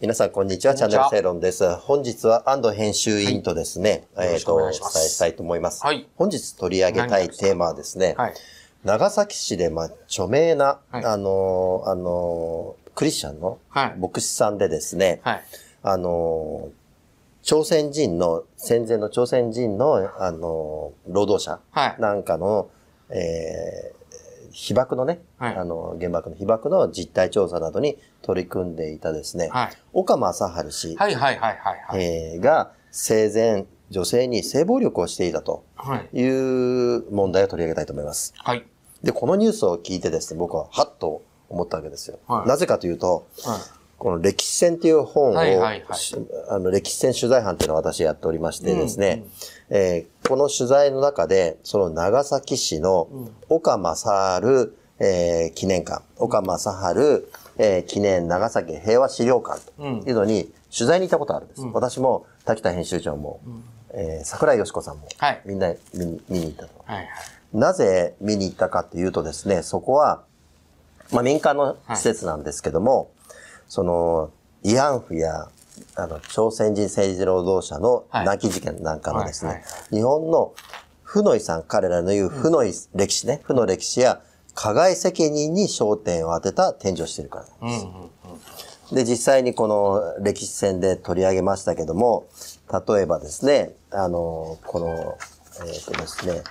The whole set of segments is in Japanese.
皆さん、こんにちは。チャンネル正論です。本日は安藤編集員とですね、はいえっ、と、お伝えしたいと思います。はい本日取り上げたいテーマはですね、はい。長崎市で、まあ、著名な、はいあのー、あのー、クリスチャンのはい牧師さんでですね、はい。あのー、朝鮮人の、戦前の朝鮮人の、あのー、労働者はいなんかの、えー被爆のね、はいあの、原爆の被爆の実態調査などに取り組んでいたですね、はい。岡正治氏、はいはいはいはいはい。えーが生前女性に性暴力をしていたとはい。いう問題を取り上げたいと思います。はい。で、このニュースを聞いてですね、僕はハッと思ったわけですよ。はいなぜかというと、はい。この歴史戦という本を、はいはいはい。しあの歴史戦取材班っていうのを私やっておりましてですね、えーこの取材の中で、その長崎市の岡正治、えー記念館、岡正治、えー記念長崎平和資料館というのに取材に行ったことあるんです。私も滝田編集長も、えー桜井よし子さんも、はい。みんな見に見に行ったと。はいはい。なぜ見に行ったかっていうとですね、そこは、まあ民間の施設なんですけども、その、慰安婦や、あの、朝鮮人政治労働者のはい。泣き事件なんかのですね、はいは日本の負の遺産、彼らの言う負の遺歴史ね、負の歴史や加害責任に焦点を当てた展示をしているからなんです。うんうんうん。で、実際にこの歴史戦で取り上げましたけども、例えばですね、あの、この、えっ、とですね、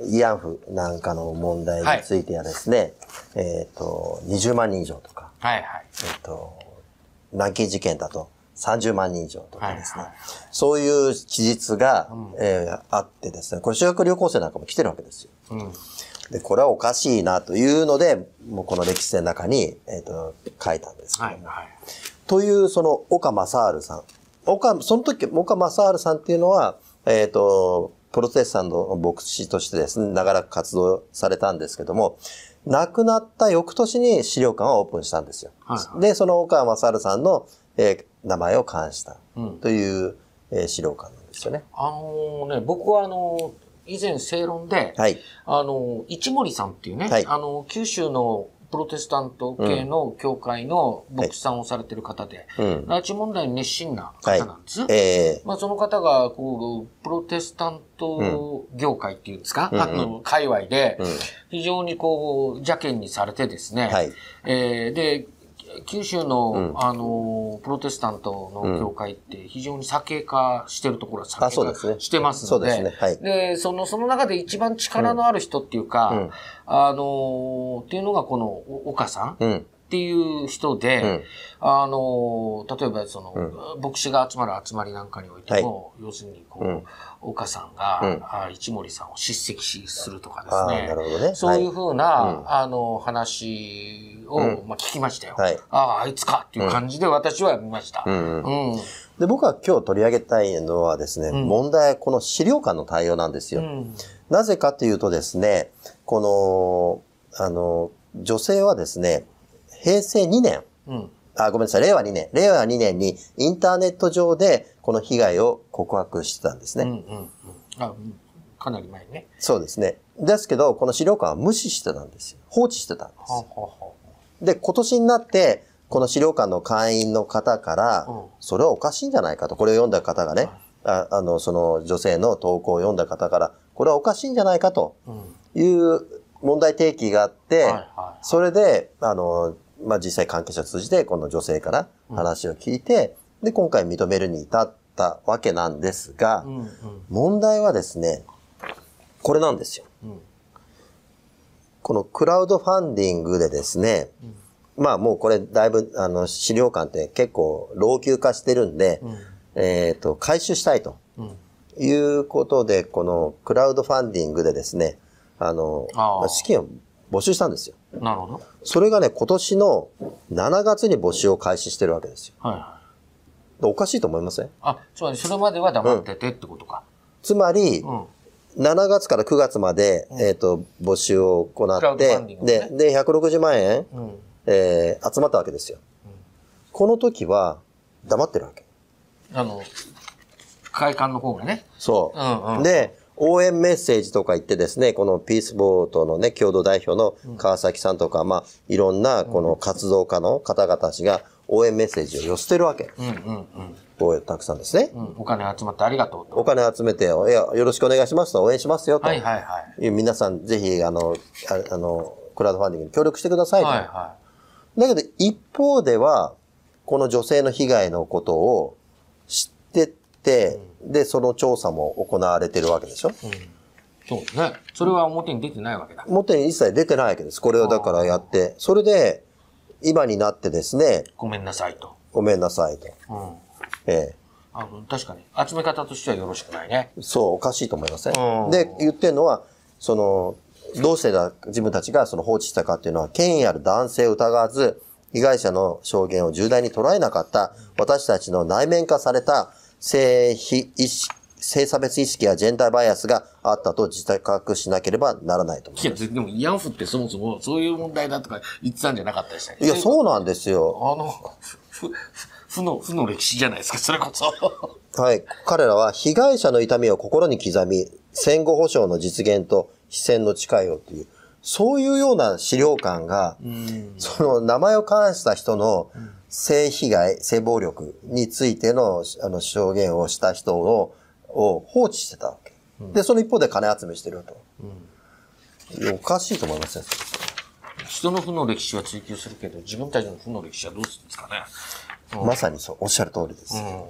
慰安婦なんかの問題についてはですね、えっ、と、20万人以上と。か、はいはい。えっ、と、南京事件だと30万人以上とかですね、はいはいそういう記述が、えーあってですね、これ修学旅行生なんかも来てるわけですよ。うん。で、これはおかしいなというので、もうこの歴史戦の中に、えっ、と、書いたんですけども、はいはい。という、その、岡正治さん。岡、その時、岡正治さんっていうのは、えっ、と、プロテスタントの牧師としてですね、長らく活動されたんですけども、亡くなった翌年に資料館をオープンしたんですよ。はいはで、その岡正治さんの、えー名前を冠したうんという、えー資料館なんですよね。あのね、僕はあの、以前正論で、はい。あの、一森さんっていうね、はいあの、九州のプロテスタント系の教会の牧師さんをされてる方で、うん。拉致問題に熱心なはい方なんです。。えまあ、その方が、こう、プロテスタント業界っていうんですか、うんあの、界隈で。非常にこう、邪険にされてですね、はい。えーで、九州の、うんあの、プロテスタントの教会って非常に酒化してるところは酒化してますので、そうですね。はい。で、その、その中で一番力のある人っていうか、うんあの、っていうのがこの、お岡さんっうん。ていう人で、うんあの、例えばその、牧師が集まる集まりなんかにおいても、要するにこう、うん岡さんが、一森さんを叱責するとかですねなるほどね。そういうふうな、うんあの、話を、うんまあ、聞きましたよ。はいああ、あいつかっていう感じで私は見ました。はい。うん。で、僕は今日取り上げたいのはですね、うん問題はこの資料館の対応なんですよ。うん。なぜかというとですね、この、あの、女性はですね、平成2年、うん。あ、ごめんなさい、令和2年、令和2年にインターネット上でこの被害を告白してたんですね。うん。うん。うん。あ、うんかなり前ね。そうですね。ですけど、この資料館は無視してたんですよ。放置してたんです。はあ、はで、今年になって、この資料館の会員の方からうん、それはおかしいんじゃないかと、これを読んだ方がね、ああの、その女性の投稿を読んだ方から、これはおかしいんじゃないかと。いう問題提起があって。それで、あの、まあ、実際関係者を通じて、この女性から話を聞いて、で、今回認めるに至ったわけなんですが、うん。うん。問題はですね、これなんですよ。うん。このクラウドファンディングでですね、まあもうこれだいぶあの資料館って結構老朽化してるんで、うん。えっ、と、回収したいとうん。いうことで、このクラウドファンディングでですね、あの、あー資金を募集したんですよ。なるほど。それがね、今年の7月に募集を開始してるわけですよ。はいはい。おかしいと思いません？あ、つまりそれまでは黙っててってことか。つまり、うん。7月から9月まで、えっ、と、募集を行ってで、ねで、160万円、うん。えー集まったわけですよ。この時は、黙ってるわけ。あの、会館の方がね。そう。うんうんで、応援メッセージとか言ってですね、このピースボートのね、共同代表の川崎さんとか、まあ、いろんなこの活動家の方々たちが応援メッセージを寄せてるわけ。うんうんうん。こうたくさんですね。うん、お金集まってありがとうと。お金集めて、いや、よろしくお願いしますと、応援しますよと。はいはいはい。皆さん、ぜひ、あの、ああの、クラウドファンディングに協力してくださいと。はいはだけど、一方では、この女性の被害のことを知って、で、その調査も行われてるわけでしょ、い。うん。そうね。それは表に出てないわけだ。表に一切出てないわけです。これをだからやって。それで、今になってですね、ごめんなさいと。ごめんなさいと。うん。えあの確かに。集め方としてはよろしくないね。えそう、おかしいと思いません、うんで、言ってるのは、その、どうしてだ自分たちがその放置したかっていうのは、権威ある男性を疑わず、被害者の証言を重大に捉えなかった、私たちの内面化された性非意識、性差別意識やジェンダーバイアスがあったと自覚しなければならないと思いや、でも慰安婦ってそもそもそういう問題だとか言ってたんじゃなかったでしたっけう。いや、そうなんですよ。あの、ふ、ふ、負の、負の歴史じゃないですか、それこそ。はい。彼らは被害者の痛みを心に刻み、戦後保障の実現と非戦の誓いをという、そういうような資料館が、その名前を冠した人の性被害、性暴力についてのあの証言をした人をを放置してたわけ。で、その一方で金集めしてると。いやおかしいと思いますよ。人の負の歴史は追求するけど、自分たちの負の歴史はどうするんですかね。まさにそう、おっしゃる通りです。うん。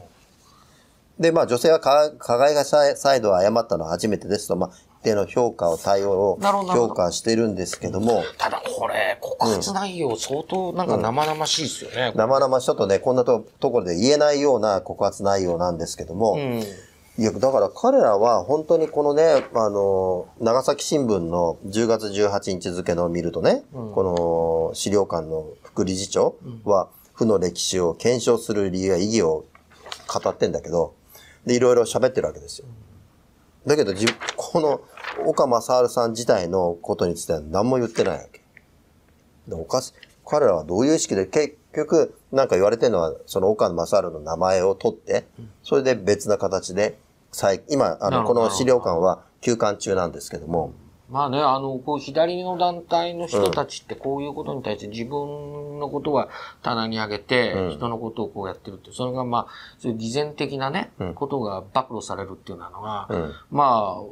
で、まあ女性はか加害がサイドを誤ったのは初めてですと、まあ一定の評価を、対応を評価しているんですけども、ただこれ、告発内容相当なんか生々しいですよね。生々しい。ちょっとね、こんなとところで言えないような告発内容なんですけども、うん。いや、だから彼らは本当にこのね、あの、長崎新聞の10月18日付のを見るとね、この資料館の副理事長は、負の歴史を検証する理由や意義を語ってんだけど、で、いろいろ喋ってるわけですよ。だけど、じこの岡正治さん自体のことについては何も言ってないわけ。でおかし彼らはどういう意識で、結局、なんか言われてるのは、その岡正治の名前を取って、それで別な形で、再今、あの、この資料館は休館中なんですけども、まあね、あの、こう、左の団体の人たちってこういうことに対して自分のことは棚に上げて、人のことをこうやってるって、それがまあ、そういう偽善的なね、ことが暴露されるっていうのは、ん。まあ、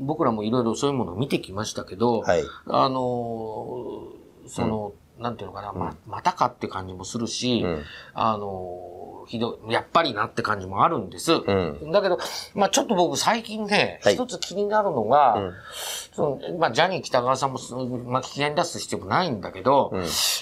僕らもいろいろそういうものを見てきましたけど、はい。あの、その、なんていうのかな、ま、またかって感じもするし、ん。あの、ひどい、やっぱりなって感じもあるんです。ん。だけど、まあちょっと僕最近ね、はい。一つ気になるのが、そのまあジャニー北川さんもす、まあ危険に出す必要もないんだけど、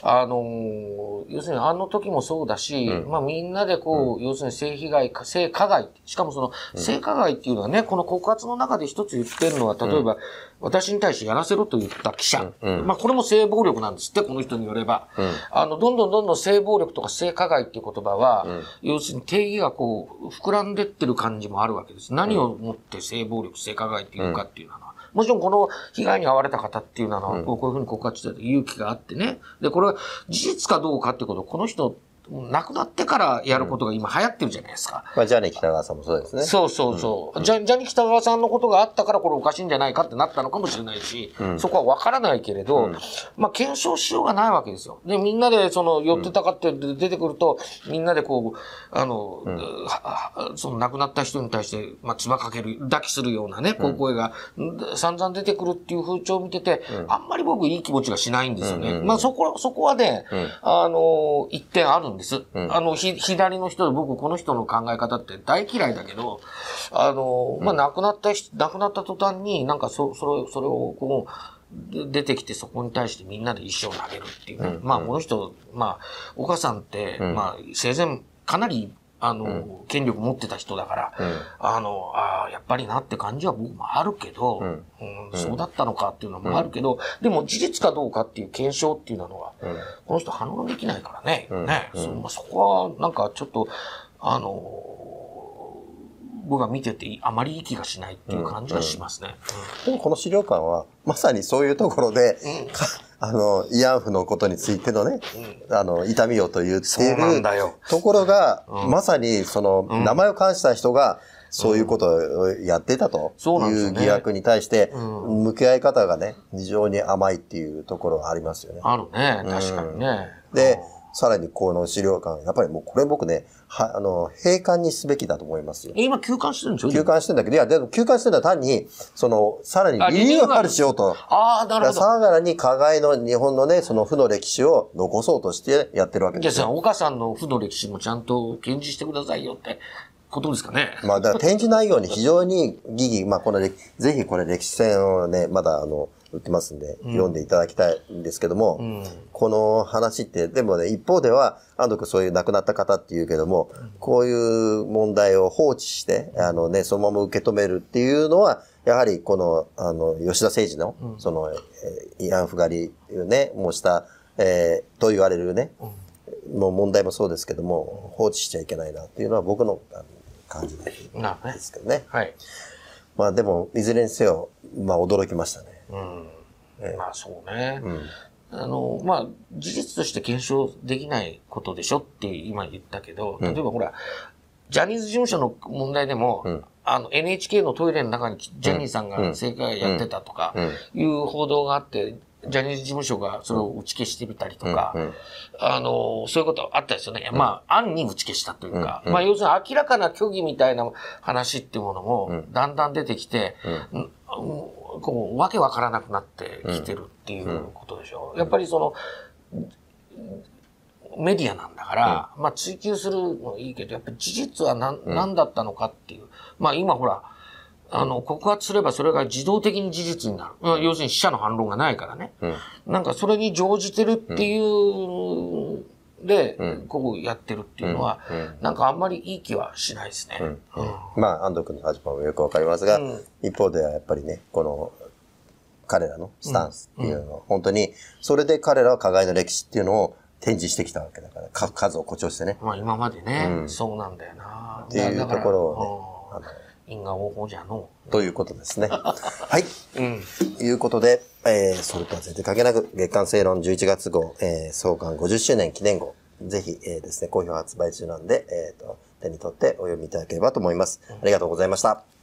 あのー要するにあの時もそうだし、まあみんなでこう、要するに性被害、性加害、しかもその性加害っていうのはね、この告発の中で一つ言ってるのは、例えば、私に対してやらせろと言った記者。まあこれも性暴力なんですって、この人によれば。あの、どんどんどんどん性暴力とか性加害っていう言葉は、要するに定義がこう、膨らんでってる感じもあるわけです。何をもって性暴力、性加害っていうかっていうのは。もちろんこの被害に遭われた方っていうのは、こういうふうに告発してた勇気があってね。で、これは事実かどうかってことを、この人、亡くなってからやることが今流行ってるじゃないですか。まあ、ジャニー北川さんもそうですね。そうそうそう。ジャジャニー北川さんのことがあったからこれおかしいんじゃないかってなったのかもしれないし、そこはわからないけれど、まあ検証しようがないわけですよ。で、みんなでその寄ってたかって出てくると、みんなでこう、あの、その亡くなった人に対して、まあ、つばかける、抱きするようなね、こう声が、ん散々出てくるっていう風潮を見てて、あんまり僕いい気持ちがしないんですよね。まあそこ、そこはね、あの、一点あるんです。あの、ひ、左の人で僕この人の考え方って大嫌いだけど、あの、まあ亡くなった人、亡くなった途端になんかそ、それ、それをこう、で出てきてそこに対してみんなで石を投げるっていうね。まあこの人、まあ、お母さんって、まあ生前かなりあの、権力持ってた人だから、あの、ああ、やっぱりなって感じは僕もあるけど、うん。そうだったのかっていうのもあるけど、でも事実かどうかっていう検証っていうのは、この人反応できないからね、ね、そまあそこはなんかちょっと、あの、僕が見ててあまりいい気がしないっていう感じがしますね。でもこの資料館は、まさにそういうところで、かあの、慰安婦のことについてのね、あの、痛みをと言っているところが、まさにその、名前を冠した人が、そういうことをやっていたという疑惑に対して、向き合い方がね、非常に甘いっていうところがありますよね。あるね、確かにね。で、さらにこの資料館、やっぱりもうこれ僕ね、は、あの、閉館にすべきだと思いますよ。今休館してるんでしょ？休館してんだけど、いや、でも休館してるのは単に、その、さらにリニューアルしようと。ああ、なるほど。さらに加害の日本のね、その負の歴史を残そうとしてやってるわけですよ。じゃあ、岡さんの負の歴史もちゃんと展示してくださいよってことですかね？まあ、だから展示内容に非常に疑義、まあ、この、ぜひこれ歴史戦をね、まだあの、売ってますんで、読んでいただきたいんですけども、うん、この話って、でもね、一方では、安藤君そういう亡くなった方っていうけども、こういう問題を放置して、あのね、そのまま受け止めるっていうのは、やはりこの、あの、吉田誠二の、その、え慰安婦狩りね、もうした、えー、と言われるね、もう問題もそうですけども、放置しちゃいけないなっていうのは僕の感じですけどね。はい。まあでも、いずれにせよ、まあ驚きましたね。うん。えー、まあそうね。うん。あの、まあ、事実として検証できないことでしょって今言ったけど、例えばほら、ジャニーズ事務所の問題でも、うん、あの NHK のトイレの中にジャニーさんが正解やってたとかいう報道があって、ジャニーズ事務所がそれを打ち消してみたりとか、あの、そういうことあったですよね。まあ、案に打ち消したというか、まあ、要するに明らかな虚偽みたいな話っていうものも、だんだん出てきて、こう、わけわからなくなってきてるっていうことでしょう。やっぱりその、メディアなんだから、まあ追求するのいいけど、やっぱり事実は何,、何だったのかっていう。まあ今ほら、あの、告発すればそれが自動的に事実になる。要するに死者の反論がないからね。うん、なんかそれに乗じてるっていうで、うん、こうやってるっていうのは、うん、なんかあんまりいい気はしないですね。まあ、安藤君の立場もよくわかりますが、一方ではやっぱりね、この、彼らのスタンスっていうのは、本当に、それで彼らは加害の歴史っていうのを展示してきたわけだから、数を誇張してね。まあ今までね、そうなんだよな。っていうところをね、因果応報じゃの。ということですね。はい。うん。いうことで、えー、それとは全然関係なく、月刊正論11月号、えー、創刊50周年記念号、ぜひ、えー、ですね、好評発売中なんで、えっ、ー、と、手に取ってお読みいただければと思います。ありがとうございました。